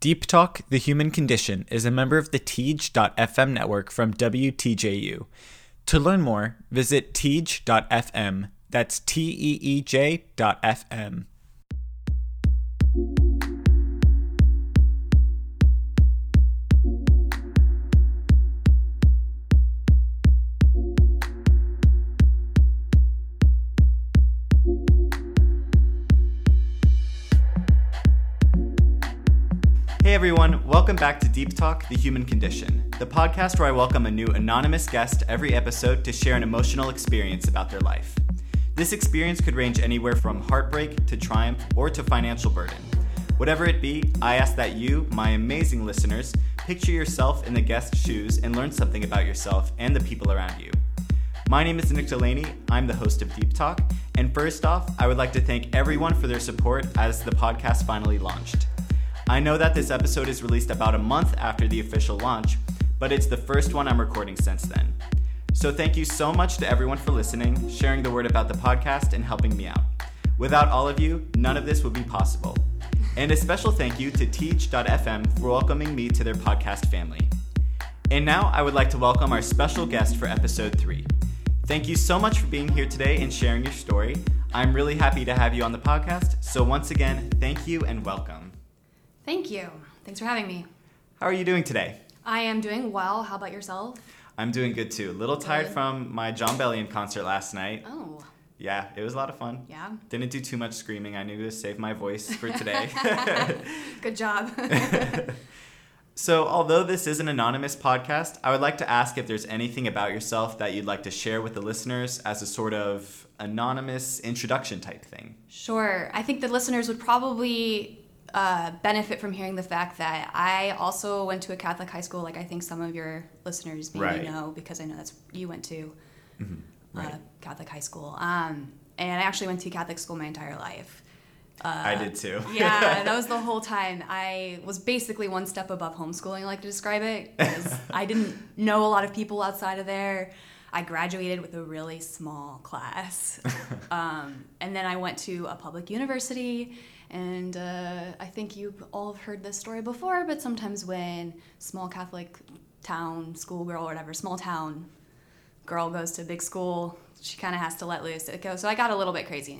Deep Talk, The Human Condition is a member of the Teej.fm network from WTJU. To learn more, visit Teej.fm. That's T E E J everyone, welcome back to Deep Talk The Human Condition, the podcast where I welcome a new anonymous guest every episode to share an emotional experience about their life. This experience could range anywhere from heartbreak to triumph or to financial burden. Whatever it be, I ask that you, my amazing listeners, picture yourself in the guest's shoes and learn something about yourself and the people around you. My name is Nick Delaney. I'm the host of Deep Talk. And first off, I would like to thank everyone for their support as the podcast finally launched. I know that this episode is released about a month after the official launch, but it's the first one I'm recording since then. So thank you so much to everyone for listening, sharing the word about the podcast, and helping me out. Without all of you, none of this would be possible. And a special thank you to Teej.fm for welcoming me to their podcast family. And now I would like to welcome our special guest for episode three. Thank you so much for being here today and sharing your story. I'm really happy to have you on the podcast. So, once again, thank you and welcome. Thank you. Thanks for having me. How are you doing today? I am doing well. How about yourself? I'm doing good too. A little tired Good. from my Jon Bellion concert last night. Oh, Yeah, it was a lot of fun. yeah. Didn't do too much screaming. I knew to save my voice for today. Good job. so, although this is an anonymous podcast, I would like to ask if there's anything about yourself that you'd like to share with the listeners as a sort of anonymous introduction type thing. sure. I think the listeners would probably uh, benefit from hearing the fact that I also went to a Catholic high school, like I think some of your listeners maybe Right. know, because I know that's you went to Right. uh, Catholic high school. Um, and I actually went to Catholic school my entire life. I did too. yeah, that was the whole time. I was basically one step above homeschooling, I like to describe it, because I didn't know a lot of people outside of there. I graduated with a really small class. Um, and then I went to a public university. And uh, I think you all have heard this story before, but sometimes when small Catholic town schoolgirl or whatever, small town girl goes to big school, she kind of has to let loose. It goes. So I got a little bit crazy.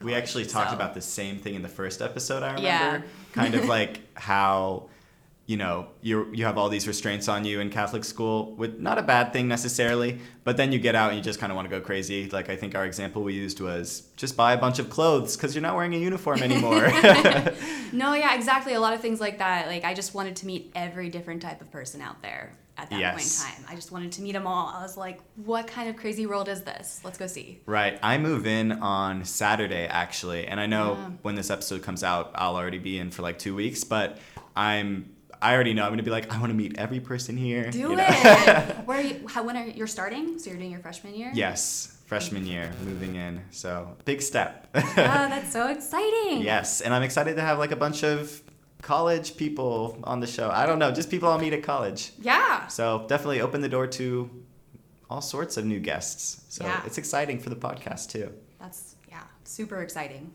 We actually talked so- about the same thing in the first episode, I remember. Yeah. kind of like how, you know, you you have all these restraints on you in Catholic school, with not a bad thing necessarily, but then you get out and you just kind of want to go crazy. Like I think our example we used was just buy a bunch of clothes because you're not wearing a uniform anymore. No, yeah, exactly. A lot of things like that. Like I just wanted to meet every different type of person out there at that point in time. I just wanted to meet them all. I was like, what kind of crazy world is this? Let's go see. Right. I move in on Saturday actually, and I know Yeah. when this episode comes out, I'll already be in for like two weeks. But I'm, I already know I'm gonna be like, I want to meet every person here. Do you know? it. Where are you, how, when are you're starting? So you're doing your freshman year? yes, freshman year, moving in. So big step. Oh, that's so exciting. yes, and I'm excited to have like a bunch of college people on the show. I don't know, just people I'll meet at college. Yeah. So definitely open the door to all sorts of new guests. So Yeah. it's exciting for the podcast too. That's yeah, super exciting.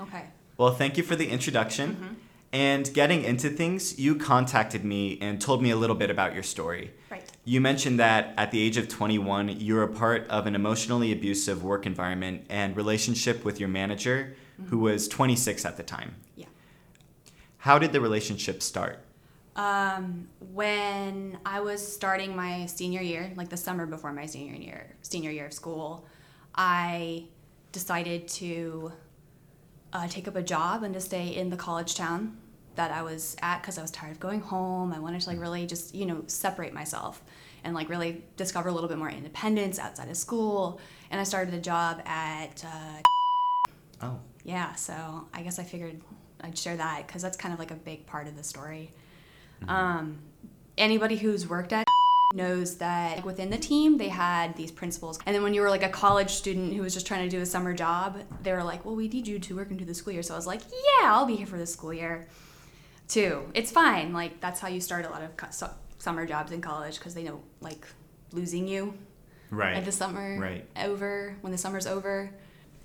Okay. Well, thank you for the introduction. Mm-hmm. And getting into things, you contacted me and told me a little bit about your story. Right. You mentioned that at the age of 21, you were a part of an emotionally abusive work environment and relationship with your manager, who was 26 at the time. Yeah. How did the relationship start? Um, when I was starting my senior year, like the summer before my senior year, senior year of school, I decided to uh, take up a job and to stay in the college town that I was at because I was tired of going home. I wanted to like really just you know separate myself and like really discover a little bit more independence outside of school. And I started a job at uh, Oh, yeah, so I guess I figured I'd share that because that's kind of like a big part of the story. Um, anybody who's worked at knows that like, within the team they had these principles, and then when you were like a college student who was just trying to do a summer job, they were like, "Well, we need you to work into the school year." So I was like, "Yeah, I'll be here for the school year, too. It's fine. Like that's how you start a lot of summer jobs in college because they know like losing you right. at the summer Right. over when the summer's over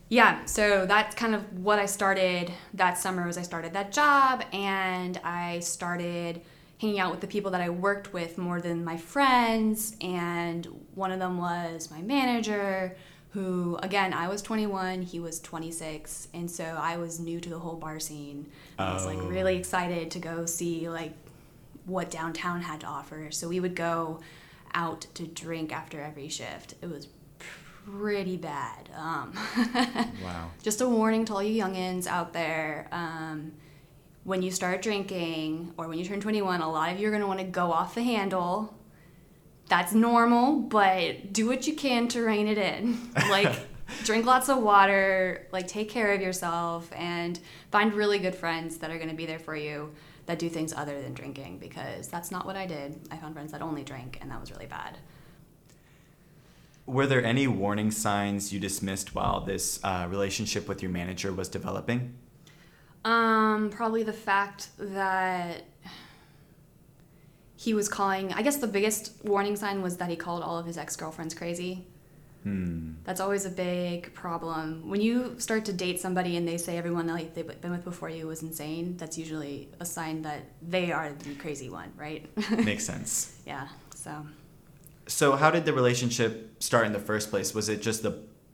yeah, so that's kind of what I started that summer was I started that job and I started hanging out with the people that I worked with more than my friends and one of them was my manager who again I was 21, he was 26 and so I was new to the whole bar scene. I was like Oh. really excited to go see like what downtown had to offer. So we would go out to drink after every shift. It was pretty bad. Um, Wow. just a warning to all you youngins out there. Um, when you start drinking or when you turn 21, a lot of you are going to want to go off the handle. That's normal, but do what you can to rein it in. Like, drink lots of water, like, take care of yourself, and find really good friends that are going to be there for you that do things other than drinking because that's not what I did. I found friends that only drank, and that was really bad. Were there any warning signs you dismissed while this uh, relationship with your manager was developing? Um, probably the fact that he was calling. I guess the biggest warning sign was that he called all of his ex girlfriends crazy. Hmm. That's always a big problem. When you start to date somebody and they say everyone they've been with before you was insane, that's usually a sign that they are the crazy one, right? Makes sense. yeah. So So, how did the relationship start in the first place? Was it just the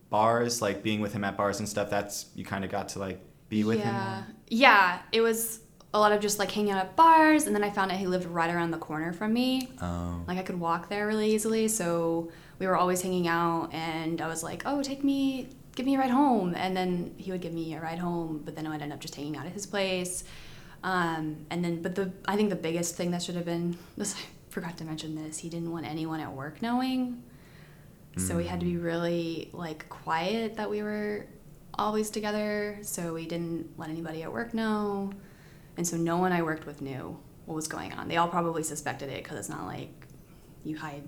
bars, like being with him at bars and stuff? That's you kind of got to like be with him. yeah, more? yeah. It was a lot of just like hanging out at bars, and then I found out he lived right around the corner from me. Oh. Like I could walk there really easily, so we were always hanging out, and I was like, "Oh, take me, give me a ride home," and then he would give me a ride home, but then I would end up just hanging out at his place. Um, and then, but the I think the biggest thing that should have been this. I forgot to mention this. He didn't want anyone at work knowing, so we had to be really like quiet that we were always together. So we didn't let anybody at work know, and so no one I worked with knew what was going on. They all probably suspected it because it's not like you hide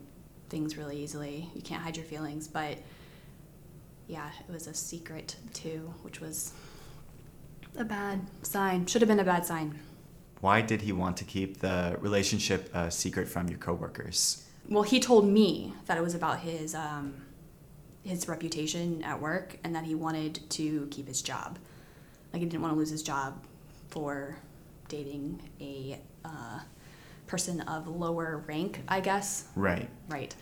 things really easily. You can't hide your feelings, but yeah, it was a secret too, which was a bad sign. Should have been a bad sign. Why did he want to keep the relationship a secret from your coworkers? Well, he told me that it was about his um, his reputation at work and that he wanted to keep his job. Like he didn't want to lose his job for dating a uh, person of lower rank, I guess. Right. Right.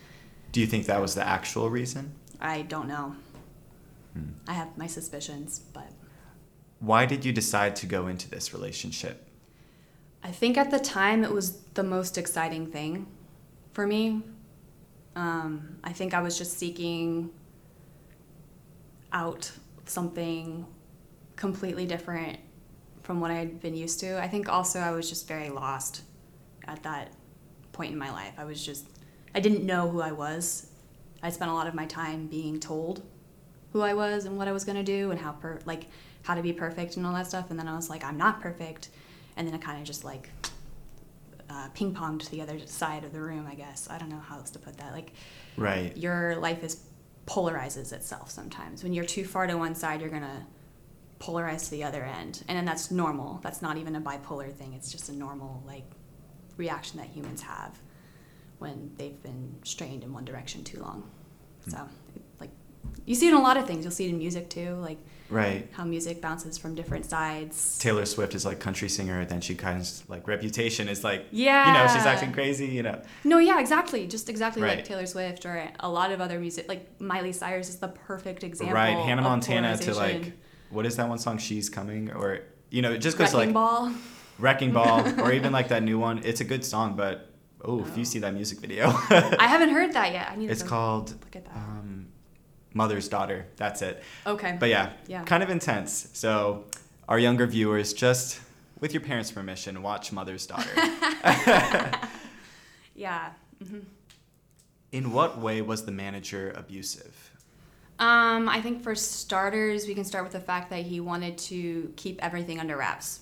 Do you think that was the actual reason? I don't know. Hmm. I have my suspicions, but Why did you decide to go into this relationship? I think at the time it was the most exciting thing for me. Um, I think I was just seeking out something completely different from what I had been used to. I think also I was just very lost at that point in my life. I was just, I didn't know who I was. I spent a lot of my time being told who I was and what I was going to do and how per like how to be perfect and all that stuff. And then I was like, I'm not perfect. And then it kind of just like uh, ping ponged to the other side of the room. I guess I don't know how else to put that. Like Right. your life is polarizes itself sometimes. When you're too far to one side, you're gonna polarize to the other end, and then that's normal. That's not even a bipolar thing. It's just a normal like reaction that humans have when they've been strained in one direction too long. Hmm. So, like, you see it in a lot of things. You'll see it in music too, like Right. how music bounces from different sides. Taylor Swift is like country singer, then she kind of like reputation is like Yeah. you know she's acting crazy, you know. No, yeah, exactly. Just exactly like Taylor Swift or a lot of other music. Like Miley Cyrus is the perfect example. right, Hannah Montana to like. What is that one song? She's coming or you know it just goes to like Ball. Wrecking Ball or even like that new one. It's a good song, but oh, if you Oh. see that music video, I haven't heard that yet. I need it's called look at that. um, Mother's Daughter. That's it. okay. But yeah, Yeah. kind of intense. So our younger viewers, just with your parents' permission, watch Mother's Daughter. yeah. Mm-hmm. In what way was the manager abusive? Um, I think for starters, we can start with the fact that he wanted to keep everything under wraps.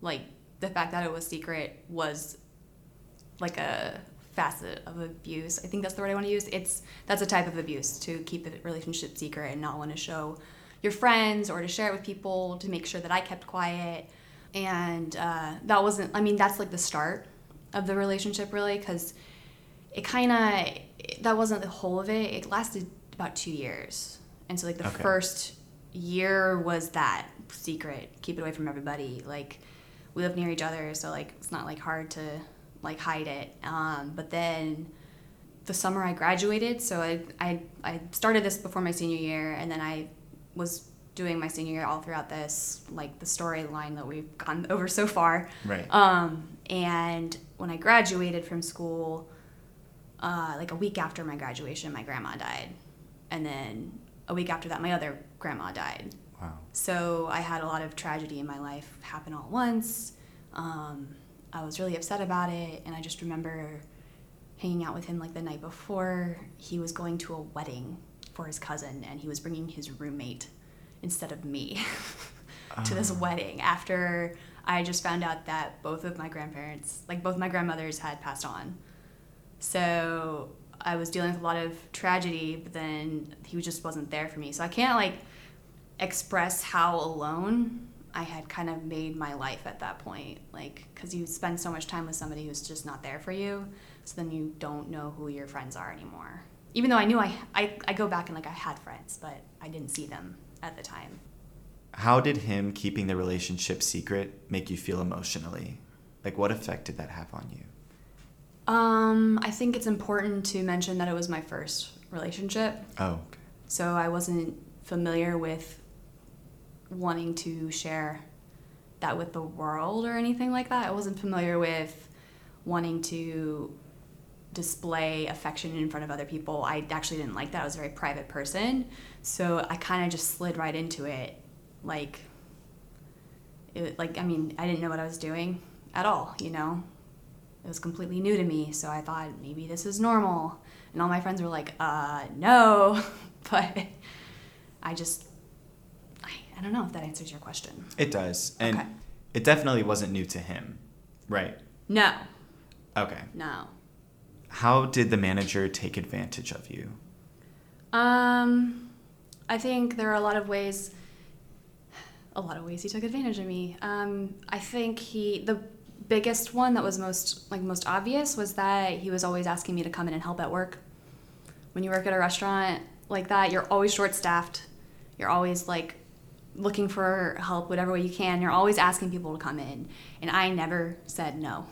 Like the fact that it was secret was like a facet of abuse. I think that's the word I want to use. It's that's a type of abuse to keep a relationship secret and not want to show your friends or to share it with people to make sure that I kept quiet. And uh, that wasn't. I mean, that's like the start of the relationship, really, because it kind of that wasn't the whole of it. It lasted about two years, and so like the Okay. first year was that secret. Keep it away from everybody. Like we live near each other, so like it's not like hard to like hide it. Um, but then the summer I graduated, so I, I I started this before my senior year, and then I was doing my senior year all throughout this, like the storyline that we've gone over so far. Right. Um, and when I graduated from school, uh, like a week after my graduation, my grandma died, and then a week after that, my other grandma died. Wow. So I had a lot of tragedy in my life happen all at once. Um, I was really upset about it, and I just remember hanging out with him like the night before. He was going to a wedding for his cousin, and he was bringing his roommate instead of me to this Oh. wedding after I just found out that both of my grandparents, like both my grandmothers, had passed on. So I was dealing with a lot of tragedy, but then he just wasn't there for me. So I can't like express how alone I had kind of made my life at that point. Like, because you spend so much time with somebody who's just not there for you, so then you don't know who your friends are anymore. Even though I knew I, I, I go back and like I had friends, but I didn't see them at the time. How did him keeping the relationship secret make you feel emotionally? Like, what effect did that have on you? Um, I think it's important to mention that it was my first relationship. Oh, okay. So I wasn't familiar with wanting to share that with the world or anything like that. I wasn't familiar with wanting to display affection in front of other people. I actually didn't like that. I was a very private person. So I kind of just slid right into it. Like, it, like I mean, I didn't know what I was doing at all, you know? It was completely new to me. So I thought maybe this is normal. And all my friends were like, uh, no. but I just, I, I don't know if that answers your question. It does. And Okay. it definitely wasn't new to him. Right. No, Okay. no. How did the manager take advantage of you? Um, I think there are a lot of ways. A lot of ways he took advantage of me. Um, I think he the biggest one that was most like most obvious was that he was always asking me to come in and help at work. When you work at a restaurant like that, you're always short staffed. You're always like looking for help whatever way you can. You're always asking people to come in, and I never said no.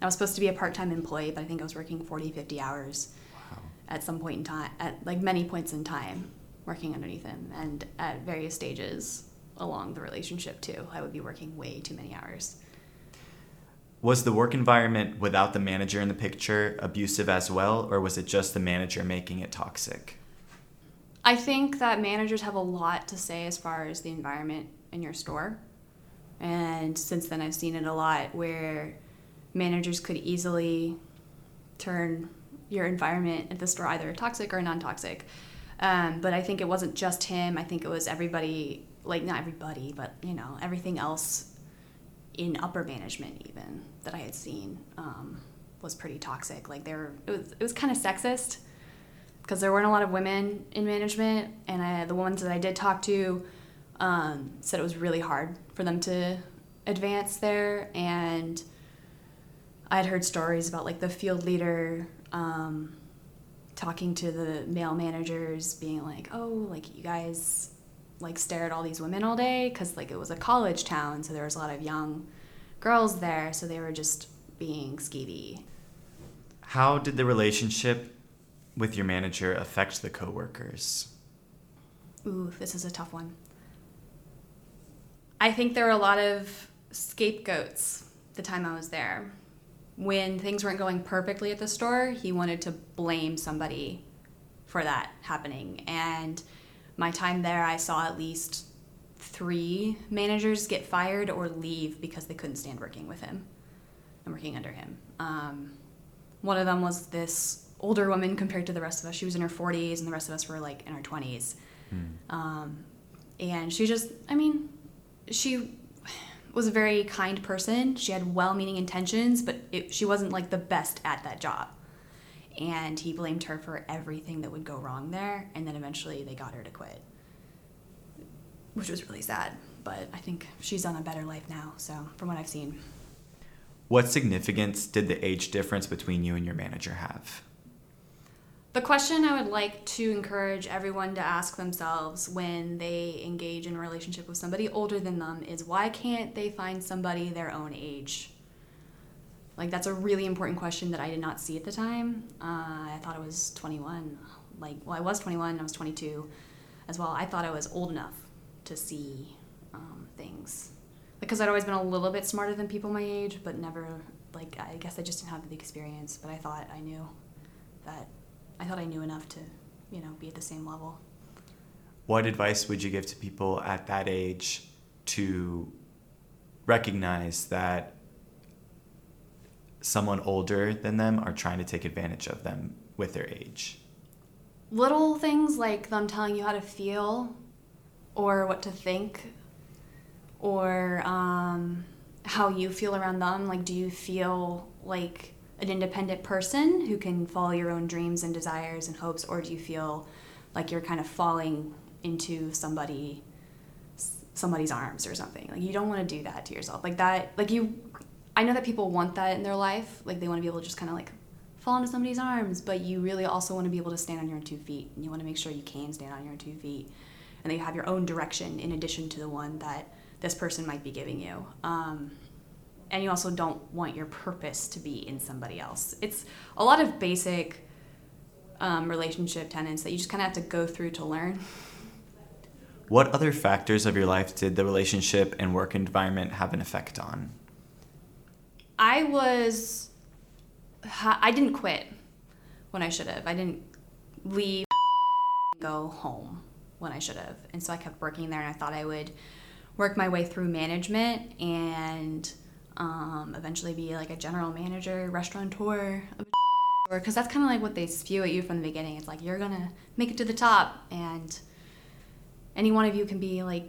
I was supposed to be a part-time employee, but I think I was working 40, 50 hours Wow. at some point in time, at like many points in time, working underneath him, and at various stages along the relationship too. I would be working way too many hours. Was the work environment without the manager in the picture abusive as well, or was it just the manager making it toxic? I think that managers have a lot to say as far as the environment in your store. And since then, I've seen it a lot where managers could easily turn your environment at the store either toxic or non toxic. Um, but I think it wasn't just him. I think it was everybody, like, not everybody, but, you know, everything else in upper management, even that I had seen, um, was pretty toxic. Like, there, it was, it was kind of sexist because there weren't a lot of women in management, and I, the ones that I did talk to um, said it was really hard for them to advance there. And I had heard stories about like the field leader um, talking to the male managers, being like, "Oh, like you guys like stare at all these women all day," because like it was a college town, so there was a lot of young girls there, so they were just being skeevy. How did the relationship with your manager affect the coworkers? Ooh, this is a tough one. I think there were a lot of scapegoats the time I was there. When things weren't going perfectly at the store, he wanted to blame somebody for that happening. And my time there, I saw at least three managers get fired or leave because they couldn't stand working with him and working under him. Um, one of them was this older woman compared to the rest of us. She was in her 40s, and the rest of us were like in our 20s. Um, and she just, I mean, she was a very kind person. She had well meaning intentions, but it, she wasn't like the best at that job. And he blamed her for everything that would go wrong there, and then eventually they got her to quit, which was really sad. But I think she's on a better life now, so from what I've seen. What significance did the age difference between you and your manager have? The question I would like to encourage everyone to ask themselves when they engage in a relationship with somebody older than them is why can't they find somebody their own age? Like, that's a really important question that I did not see at the time. Uh, I thought I was 21. Like, well, I was 21, I was 22 as well. I thought I was old enough to see um, things. Because I'd always been a little bit smarter than people my age, but never, like, I guess I just didn't have the experience, but I thought I knew that I thought I knew enough to, you know, be at the same level. What advice would you give to people at that age to recognize that someone older than them are trying to take advantage of them with their age? Little things like them telling you how to feel or what to think or um, how you feel around them. Like, do you feel like an independent person who can follow your own dreams and desires and hopes, or do you feel like you're kind of falling into somebody somebody's arms or something? Like you don't want to do that to yourself. Like that like you I know that people want that in their life. Like they want to be able to just kind of like fall into somebody's arms, but you really also want to be able to stand on your own two feet. And you want to make sure you can stand on your own two feet and that you have your own direction in addition to the one that this person might be giving you. Um, and you also don't want your purpose to be in somebody else. It's a lot of basic um, relationship tenets that you just kind of have to go through to learn. What other factors of your life did the relationship and work environment have an effect on? I was, I didn't quit when I should have. I didn't leave, go home when I should have. And so I kept working there and I thought I would work my way through management and um, eventually be like a general manager, restaurateur, because that's kind of like what they spew at you from the beginning. It's like you're gonna make it to the top, and any one of you can be like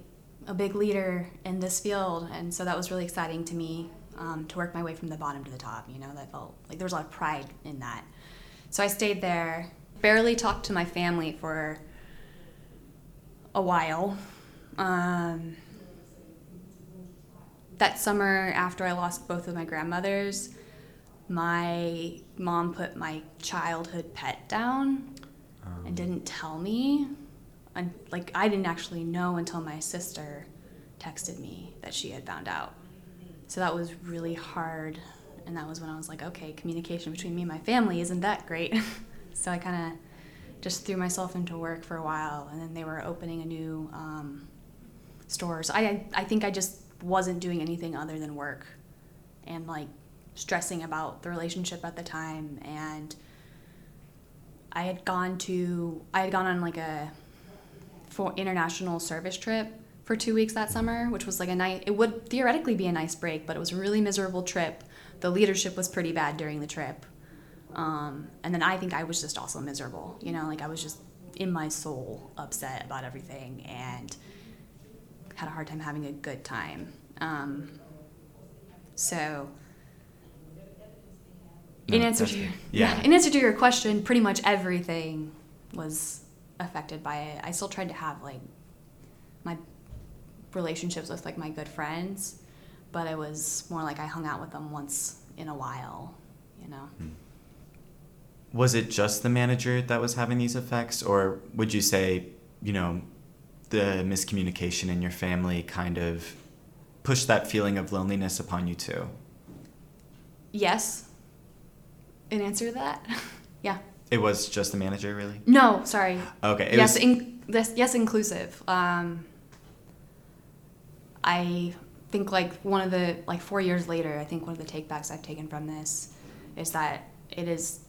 a big leader in this field. And so that was really exciting to me um, to work my way from the bottom to the top. You know, that felt like there was a lot of pride in that. So I stayed there, barely talked to my family for a while. Um, that summer after I lost both of my grandmothers, my mom put my childhood pet down um. and didn't tell me. And like I didn't actually know until my sister texted me that she had found out. So that was really hard. And that was when I was like, okay, communication between me and my family isn't that great. so I kind of just threw myself into work for a while. And then they were opening a new um, store. So I, I think I just wasn't doing anything other than work and like stressing about the relationship at the time and I had gone to I had gone on like a for international service trip for 2 weeks that summer which was like a night it would theoretically be a nice break but it was a really miserable trip the leadership was pretty bad during the trip um, and then I think I was just also miserable you know like I was just in my soul upset about everything and had a hard time having a good time. Um, so, no, in answer to your, yeah. yeah, in answer to your question, pretty much everything was affected by it. I still tried to have like my relationships with like my good friends, but it was more like I hung out with them once in a while, you know. Hmm. Was it just the manager that was having these effects, or would you say, you know, the miscommunication in your family kind of pushed that feeling of loneliness upon you too? Yes. In answer to that, yeah. It was just the manager, really? No, sorry. Okay. yes, was... in, this, yes, inclusive. Um, I think like one of the like four years later, I think one of the takebacks I've taken from this is that it is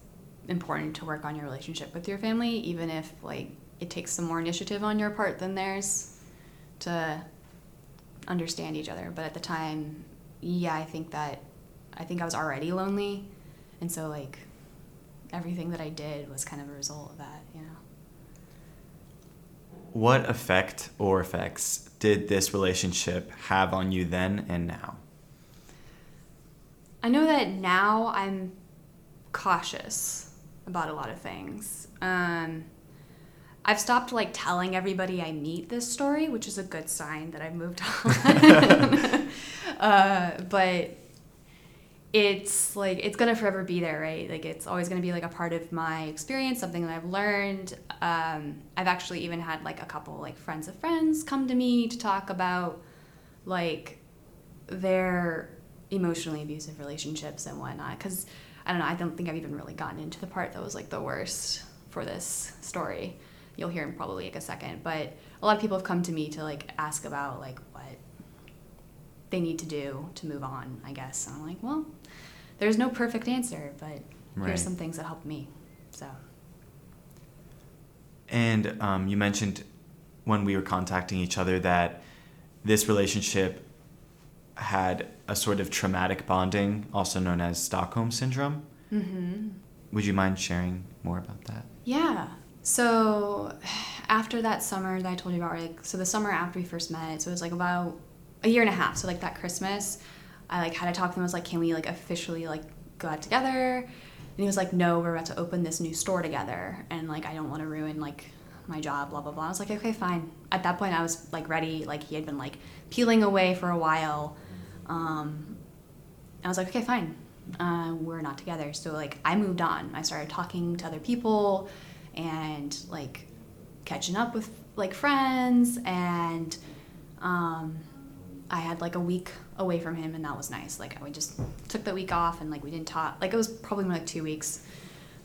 important to work on your relationship with your family, even if like it takes some more initiative on your part than theirs to understand each other. But at the time, yeah, I think that I think I was already lonely, and so like everything that I did was kind of a result of that, you know. What effect or effects did this relationship have on you then and now? I know that now I'm cautious about a lot of things. Um, I've stopped like telling everybody I meet this story, which is a good sign that I've moved on. uh, but it's like it's gonna forever be there, right? Like it's always gonna be like a part of my experience, something that I've learned. Um, I've actually even had like a couple like friends of friends come to me to talk about like their emotionally abusive relationships and whatnot. Because I don't know, I don't think I've even really gotten into the part that was like the worst for this story. You'll hear in probably like a second, but a lot of people have come to me to like ask about like what they need to do to move on, I guess. And I'm like, well, there's no perfect answer, but Right. here's some things that helped me. So And um, you mentioned when we were contacting each other that this relationship had a sort of traumatic bonding, also known as Stockholm syndrome. mm-hmm. Would you mind sharing more about that? Yeah. So after that summer that I told you about, like so the summer after we first met, so it was like about a year and a half. So like that Christmas, I like had to talk to him. I was like, can we like officially like go out together? And he was like, no, we're about to open this new store together, and like I don't want to ruin like my job, blah blah blah. I was like, okay, fine. At that point, I was like ready. Like he had been like peeling away for a while. Um, I was like, okay, fine. Uh, we're not together. So like I moved on. I started talking to other people and like catching up with like friends and um, I had like a week away from him and that was nice. Like I just took the week off and like we didn't talk. Like it was probably more like two weeks.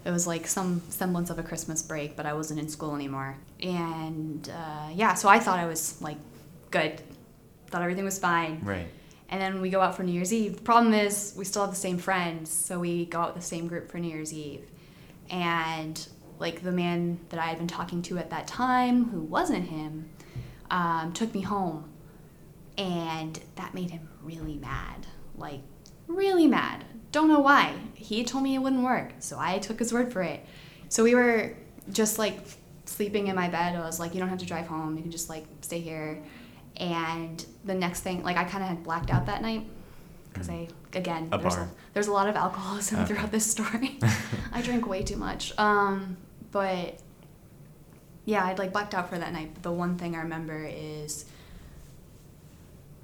It was like some semblance of a Christmas break, but I wasn't in school anymore. And uh, yeah, so I thought I was like good. Thought everything was fine. Right. And then we go out for New Year's Eve. The problem is we still have the same friends, so we go out with the same group for New Year's Eve. And like the man that I had been talking to at that time, who wasn't him, um, took me home, and that made him really mad. Like really mad. Don't know why. He told me it wouldn't work, so I took his word for it. So we were just like sleeping in my bed. I was like, you don't have to drive home. You can just like stay here. And the next thing, like I kind of had blacked out that night because I, again, A there's, bar. A, there's a lot of alcoholism Okay. throughout this story. I drank way too much. Um, but yeah, I'd like blacked out for that night. But the one thing I remember is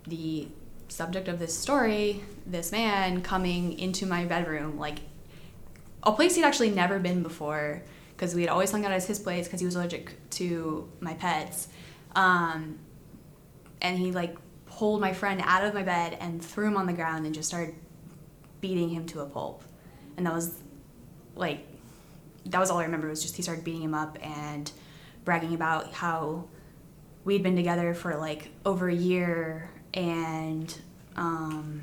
the subject of this story, this man coming into my bedroom, like a place he'd actually never been before because we had always hung out at his place because he was allergic to my pets. Um, and he like pulled my friend out of my bed and threw him on the ground and just started beating him to a pulp. And that was like that was all I remember was just he started beating him up and bragging about how we'd been together for like over a year and um,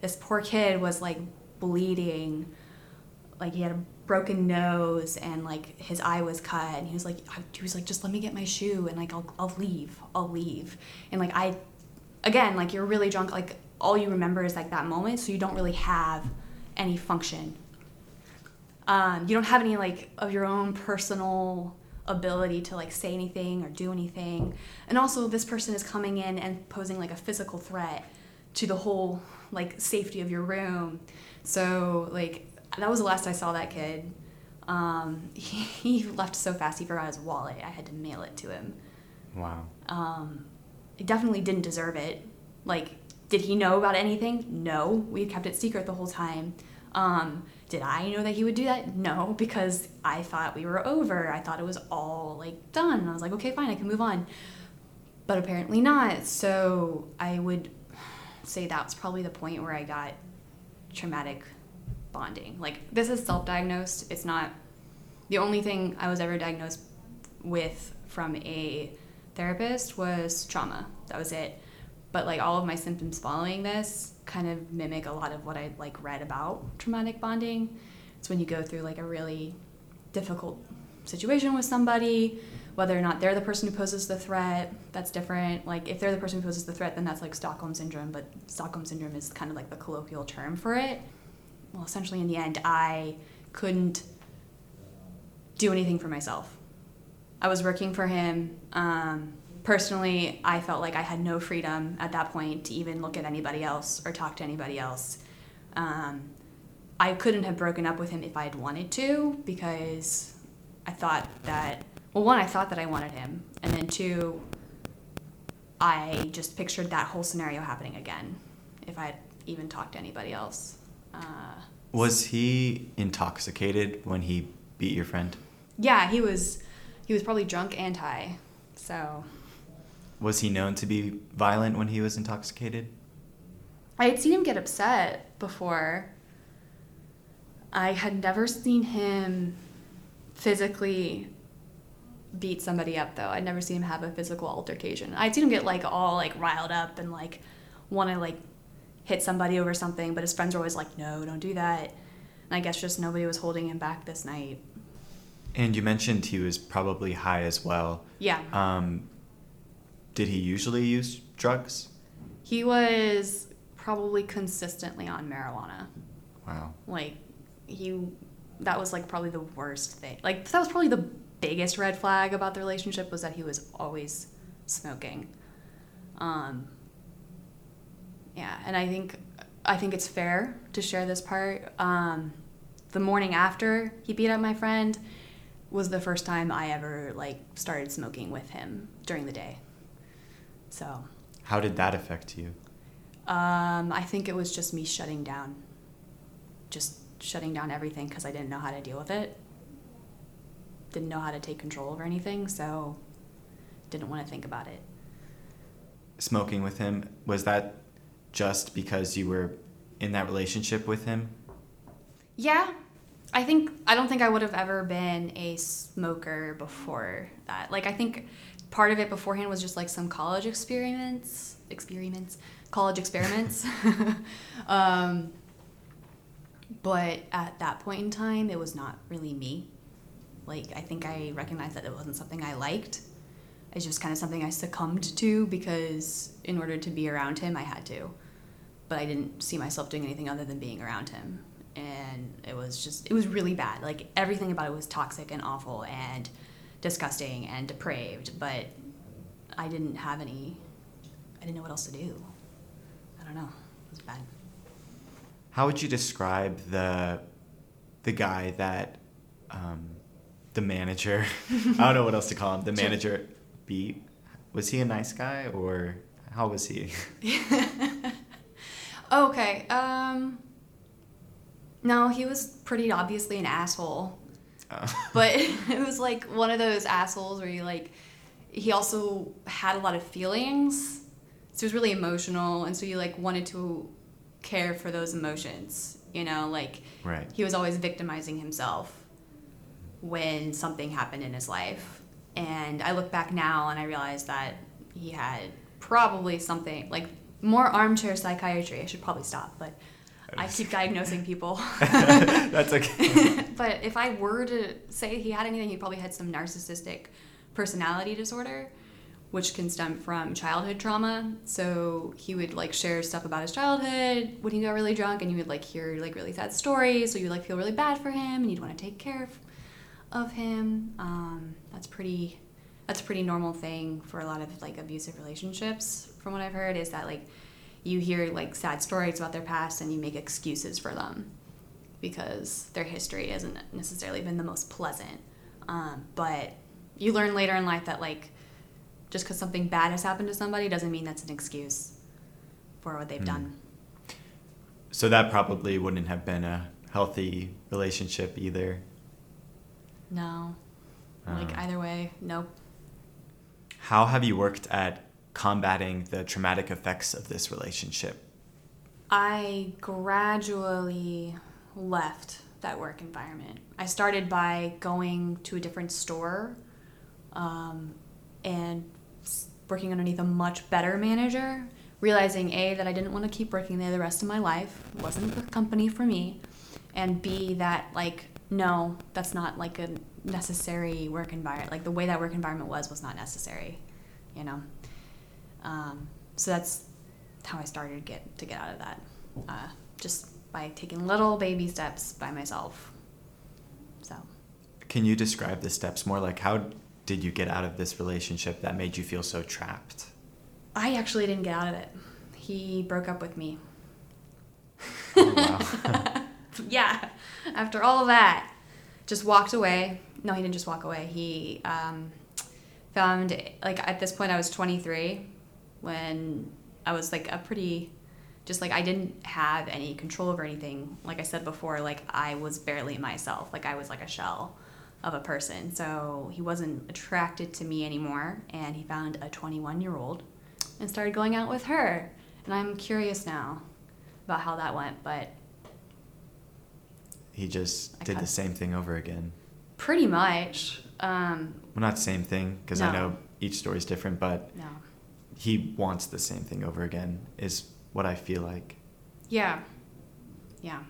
this poor kid was like bleeding. Like he had a broken nose and like his eye was cut and he was like he was like just let me get my shoe and like I'll, I'll leave I'll leave. And like I again like you're really drunk like all you remember is like that moment so you don't really have any function. Um, you don't have any like of your own personal ability to like say anything or do anything and also this person is coming in and posing like a physical threat to the whole like safety of your room so like that was the last i saw that kid um, he, he left so fast he forgot his wallet i had to mail it to him Wow. um, he definitely didn't deserve it. Like, did he know about anything? No. We kept it secret the whole time. Um, did I know that he would do that? No, because I thought we were over. I thought it was all like done. And I was like, okay, fine, I can move on. But apparently not. So I would say that's probably the point where I got traumatic bonding. Like, this is self diagnosed. It's not the only thing I was ever diagnosed with from a therapist was trauma. That was it. But like all of my symptoms following this kind of mimic a lot of what I like read about traumatic bonding. It's when you go through like a really difficult situation with somebody, whether or not they're the person who poses the threat, that's different. Like if they're the person who poses the threat, then that's like Stockholm syndrome, but Stockholm syndrome is kind of like the colloquial term for it. Well, essentially in the end, I couldn't do anything for myself. I was working for him. Um, personally, I felt like I had no freedom at that point to even look at anybody else or talk to anybody else. Um, I couldn't have broken up with him if I had wanted to because I thought that, well, one, I thought that I wanted him, and then two, I just pictured that whole scenario happening again if I had even talked to anybody else. Uh, Was he intoxicated when he beat your friend? yeah, he was he was probably drunk and high. So Was he known to be violent when he was intoxicated? I had seen him get upset before. I had never seen him physically beat somebody up though. I'd never seen him have a physical altercation. I'd seen him get like all like riled up and like want to like hit somebody over something, but his friends were always like, "No, don't do that." And I guess just nobody was holding him back this night. And you mentioned he was probably high as well. Yeah. Um, did he usually use drugs? He was probably consistently on marijuana. Wow. like he that was like probably the worst thing like that was probably the biggest red flag about the relationship was that he was always smoking um yeah and i think i think it's fair to share this part um the morning after he beat up my friend was the first time i ever like started smoking with him during the day so How did that affect you? um, I think it was just me shutting down, just shutting down everything because I didn't know how to deal with it. Didn't know how to take control over anything, so didn't want to think about it. Smoking with him, was that just because you were in that relationship with him? Yeah, I think I don't think I would have ever been a smoker before that. Like I think part of it beforehand was just like some college experiments, experiments, college experiments. um, but at that point in time, it was not really me. Like I think I recognized that it wasn't something I liked. It's just kind of something I succumbed to because in order to be around him, I had to. But I didn't see myself doing anything other than being around him. And it was just, it was really bad. Like everything about it was toxic and awful and disgusting and depraved. But I didn't have any, I didn't know what else to do. I don't know. It was bad. How would you describe the the guy that um, the manager? I don't know what else to call him. The manager beat. Was he a nice guy or how was he? okay. Um, no, he was pretty obviously an asshole. Uh, but it was like one of those assholes where you like he also had a lot of feelings. So he was really emotional and so you like wanted to care for those emotions you know? Like right. he was always victimizing himself when something happened in his life. And i look back now and i realize that he had probably something like more armchair psychiatry. I should probably stop but i keep diagnosing people That's okay. but if I were to say he had anything, he probably had some narcissistic personality disorder, which can stem from childhood trauma. So he would like share stuff about his childhood when he got really drunk, and you would like hear like really sad stories. So you like feel really bad for him, and you'd want to take care of, of him. Um, that's pretty. That's a pretty normal thing for a lot of like abusive relationships. From what I've heard, is that like you hear like sad stories about their past, and you make excuses for them because their history hasn't necessarily been the most pleasant. Um, but you learn later in life that like just because something bad has happened to somebody doesn't mean that's an excuse for what they've Hmm. done. So that probably wouldn't have been a healthy relationship either. No, like Uh, either way, nope. How have you worked at combating the traumatic effects of this relationship? I gradually left that work environment. I started by going to a different store um, and working underneath a much better manager, realizing A, that I didn't want to keep working there the rest of my life, wasn't the company for me, and B, that, like, no, that's not like a necessary work environment. Like, the way that work environment was, was not necessary, you know? Um, so that's how I started get to get out of that. Uh, just by taking little baby steps by myself. So Can you describe the steps more? Like, how did you get out of this relationship that made you feel so trapped? I actually didn't get out of it. He broke up with me. Oh, wow. yeah. After all of that, just walked away. No, he didn't just walk away. He um, found like at this point I was 23 when I was like a pretty just like I didn't have any control over anything. Like I said before, like I was barely myself. Like I was like a shell of a person. So he wasn't attracted to me anymore, and he found a 21 year old and started going out with her. And I'm curious now about how that went, but He just I did the same thing over again. pretty much, um, Well, not the same thing, because I know each story's different, but no. He wants the same thing over again, is what I feel like. Yeah. Yeah.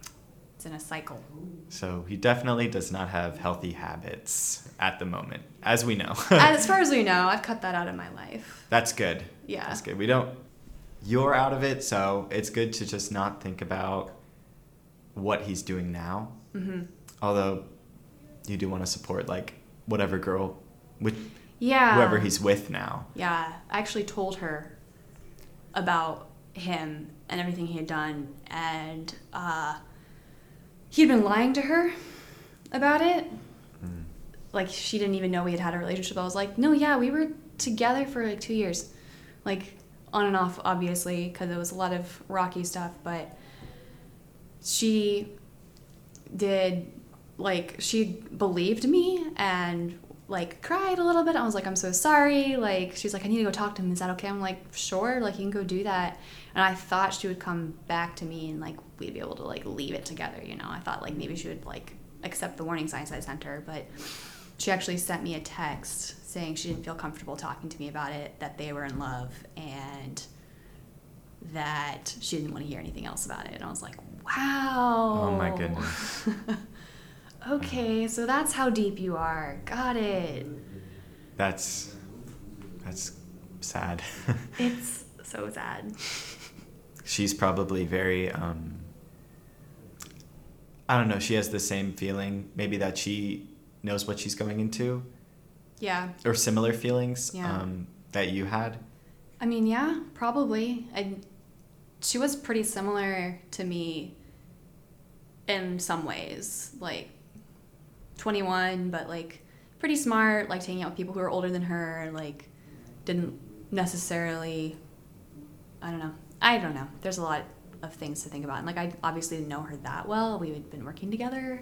It's in a cycle. So he definitely does not have healthy habits at the moment, as we know. as far as we know, I've cut that out of my life. That's good. Yeah. That's good. We don't. You're out of it, so it's good to just not think about what he's doing now. hmm Although, you do want to support like whatever girl, with Yeah. whoever he's with now. Yeah. I actually told her about him and everything he had done, and uh, he'd been lying to her about it. Mm. Like she didn't even know we had had a relationship. I was like, no, yeah, we were together for like two years, like on and off, obviously, because it was a lot of rocky stuff. But she did like she believed me and like cried a little bit. I was like, I'm so sorry. Like she's like, I need to go talk to him. Is that okay? I'm like, sure. Like you can go do that. And I thought she would come back to me and like we'd be able to like leave it together. You know, I thought like maybe she would like accept the warning signs I sent her, but she actually sent me a text saying she didn't feel comfortable talking to me about it, that they were in love, and that she didn't want to hear anything else about it. And I was like, wow. Oh my goodness. okay, so that's how deep you are. Got it. That's that's sad. It's so sad. She's probably very um I don't know, she has the same feeling maybe that she knows what she's going into Yeah. or similar feelings Yeah. um that you had. I mean, yeah, probably. And she was pretty similar to me in some ways. Like 21, but like pretty smart, like hanging out with people who were older than her, like didn't necessarily I don't know. I don't know. There's a lot of things to think about. And like I obviously didn't know her that well. We had been working together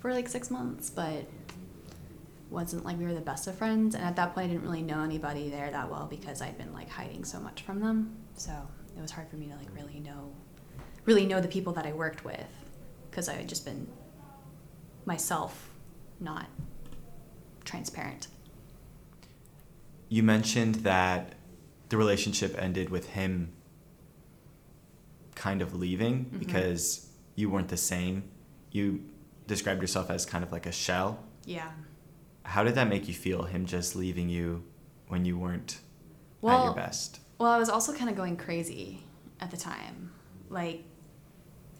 for like 6 months, but wasn't like we were the best of friends and at that point i didn't really know anybody there that well because i'd been like hiding so much from them so it was hard for me to like really know really know the people that i worked with because i had just been myself not transparent You mentioned that the relationship ended with him kind of leaving Mhm. because you weren't the same. You described yourself as kind of like a shell. yeah How did that make you feel, him just leaving you when you weren't at your best? Well, I was also kind of going crazy at the time. Like,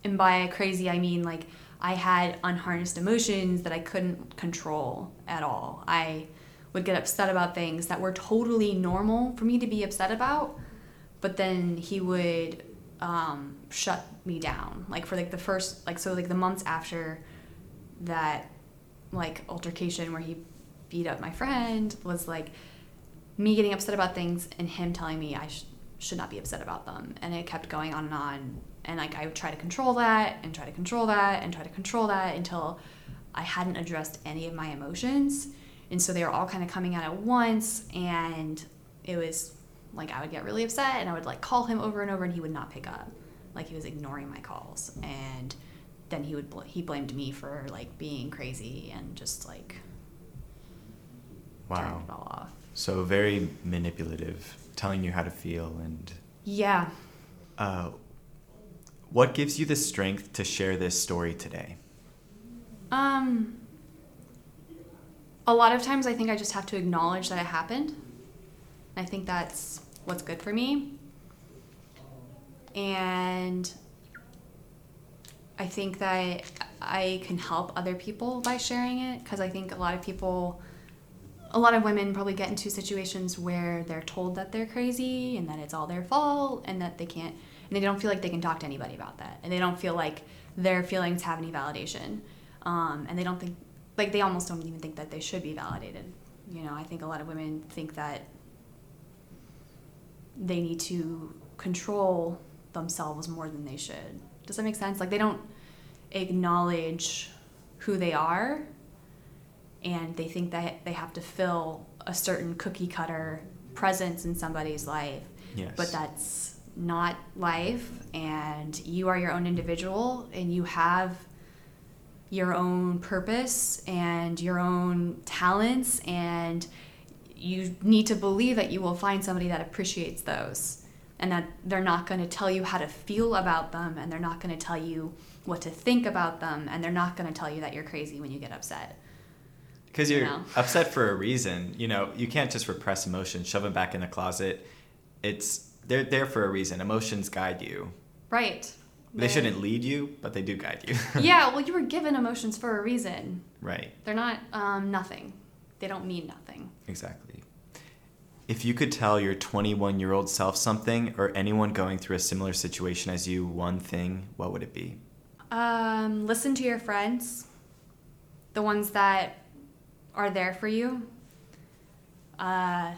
and by crazy, I mean like I had unharnessed emotions that I couldn't control at all. I would get upset about things that were totally normal for me to be upset about, but then he would um, shut me down. Like for like the first like so like the months after that like altercation where he beat up my friend was like me getting upset about things and him telling me I sh- should not be upset about them. And it kept going on and on. And like I would try to control that and try to control that and try to control that until I hadn't addressed any of my emotions. And so they were all kind of coming out at once. And it was like I would get really upset and I would like call him over and over and he would not pick up. Like he was ignoring my calls. And then he would bl- he blamed me for like being crazy and just like turning Wow. it all off. So very manipulative, telling you how to feel and Yeah. uh, what gives you the strength to share this story today? Um, a lot of times I think I just have to acknowledge that it happened. I think that's what's good for me. And I think that I can help other people by sharing it because I think a lot of people, a lot of women probably get into situations where they're told that they're crazy and that it's all their fault and that they can't, they don't feel like they can talk to anybody about that. And they don't feel like their feelings have any validation. Um, and they don't think, like, they almost don't even think that they should be validated. You know, I think a lot of women think that they need to control themselves more than they should. Does that make sense? Like they don't acknowledge who they are and they think that they have to fill a certain cookie cutter presence in somebody's life. Yes. But that's not life and you are your own individual and you have your own purpose and your own talents and you need to believe that you will find somebody that appreciates those and that they're not going to tell you how to feel about them and they're not going to tell you what to think about them and they're not going to tell you that you're crazy when you get upset because you're You know? upset for a reason. You know, you can't just repress emotions, shove them back in the closet. It's they're there for a reason. Emotions guide you. right They shouldn't lead you, but they do guide you. yeah well you were given emotions for a reason right. they're not um, nothing they don't mean nothing Exactly. If you could tell your 21 year old self something, or anyone going through a similar situation as you, one thing, what would it be? Um, listen to your friends, the ones that are there for you. Uh,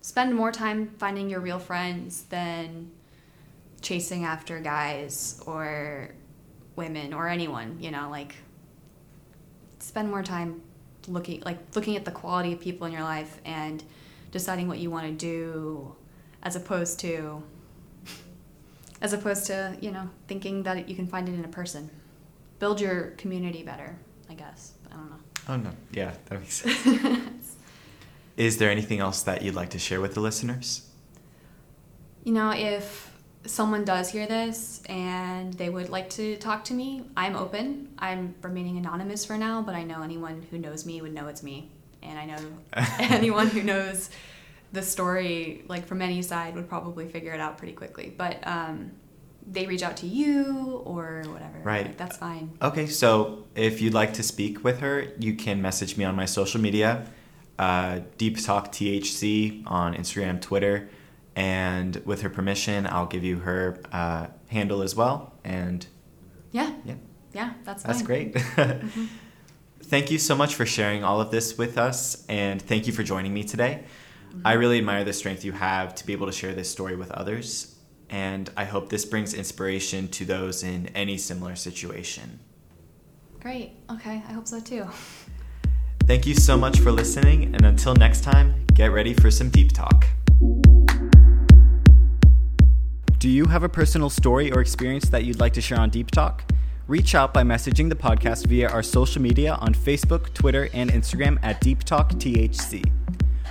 spend more time finding your real friends than chasing after guys or women or anyone. You know, like spend more time looking like looking at the quality of people in your life and deciding what you want to do, as opposed to as opposed to you know thinking that you can find it in a person build your community better i guess i don't know Oh, no. Yeah, that makes sense. Is there anything else that you'd like to share with the listeners? you know if someone does hear this and they would like to talk to me i'm open. I'm remaining anonymous for now but i know anyone who knows me would know it's me. And i know anyone who knows the story like from any side would probably figure it out pretty quickly. But um, they reach out to you or whatever. Right. like, that's fine. Okay, so if you'd like to speak with her, you can message me on my social media, uh, Deep Talk THC on Instagram, Twitter, and with her permission, I'll give you her uh, handle as well. And yeah yeah, yeah that's that's fine. great. Thank you so much for sharing all of this with us, and thank you for joining me today. I really admire the strength you have to be able to share this story with others, and I hope this brings inspiration to those in any similar situation. Great. Okay. I hope so too. Thank you so much for listening, and until next time, get ready for some deep talk. Do you have a personal story or experience that you'd like to share on Deep Talk? Reach out by messaging the podcast via our social media on Facebook, Twitter, and Instagram at Deep Talk THC.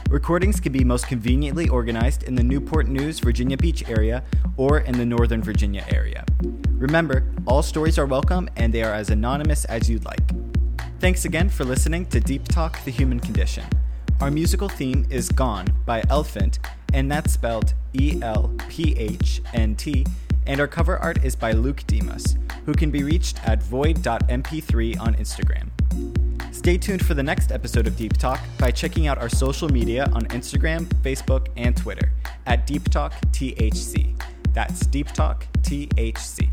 Recordings can be most conveniently organized in the Newport News, Virginia Beach area or in the Northern Virginia area. Remember, all stories are welcome and they are as anonymous as you'd like. Thanks again for listening to Deep Talk The Human Condition. Our musical theme is Gone by Elephant, and that's spelled E L P H N T, and our cover art is by Luke Demas, who can be reached at void.mp3 on Instagram. Stay tuned for the next episode of Deep Talk by checking out our social media on Instagram, Facebook, and Twitter at Deep Talk THC. That's Deep Talk THC.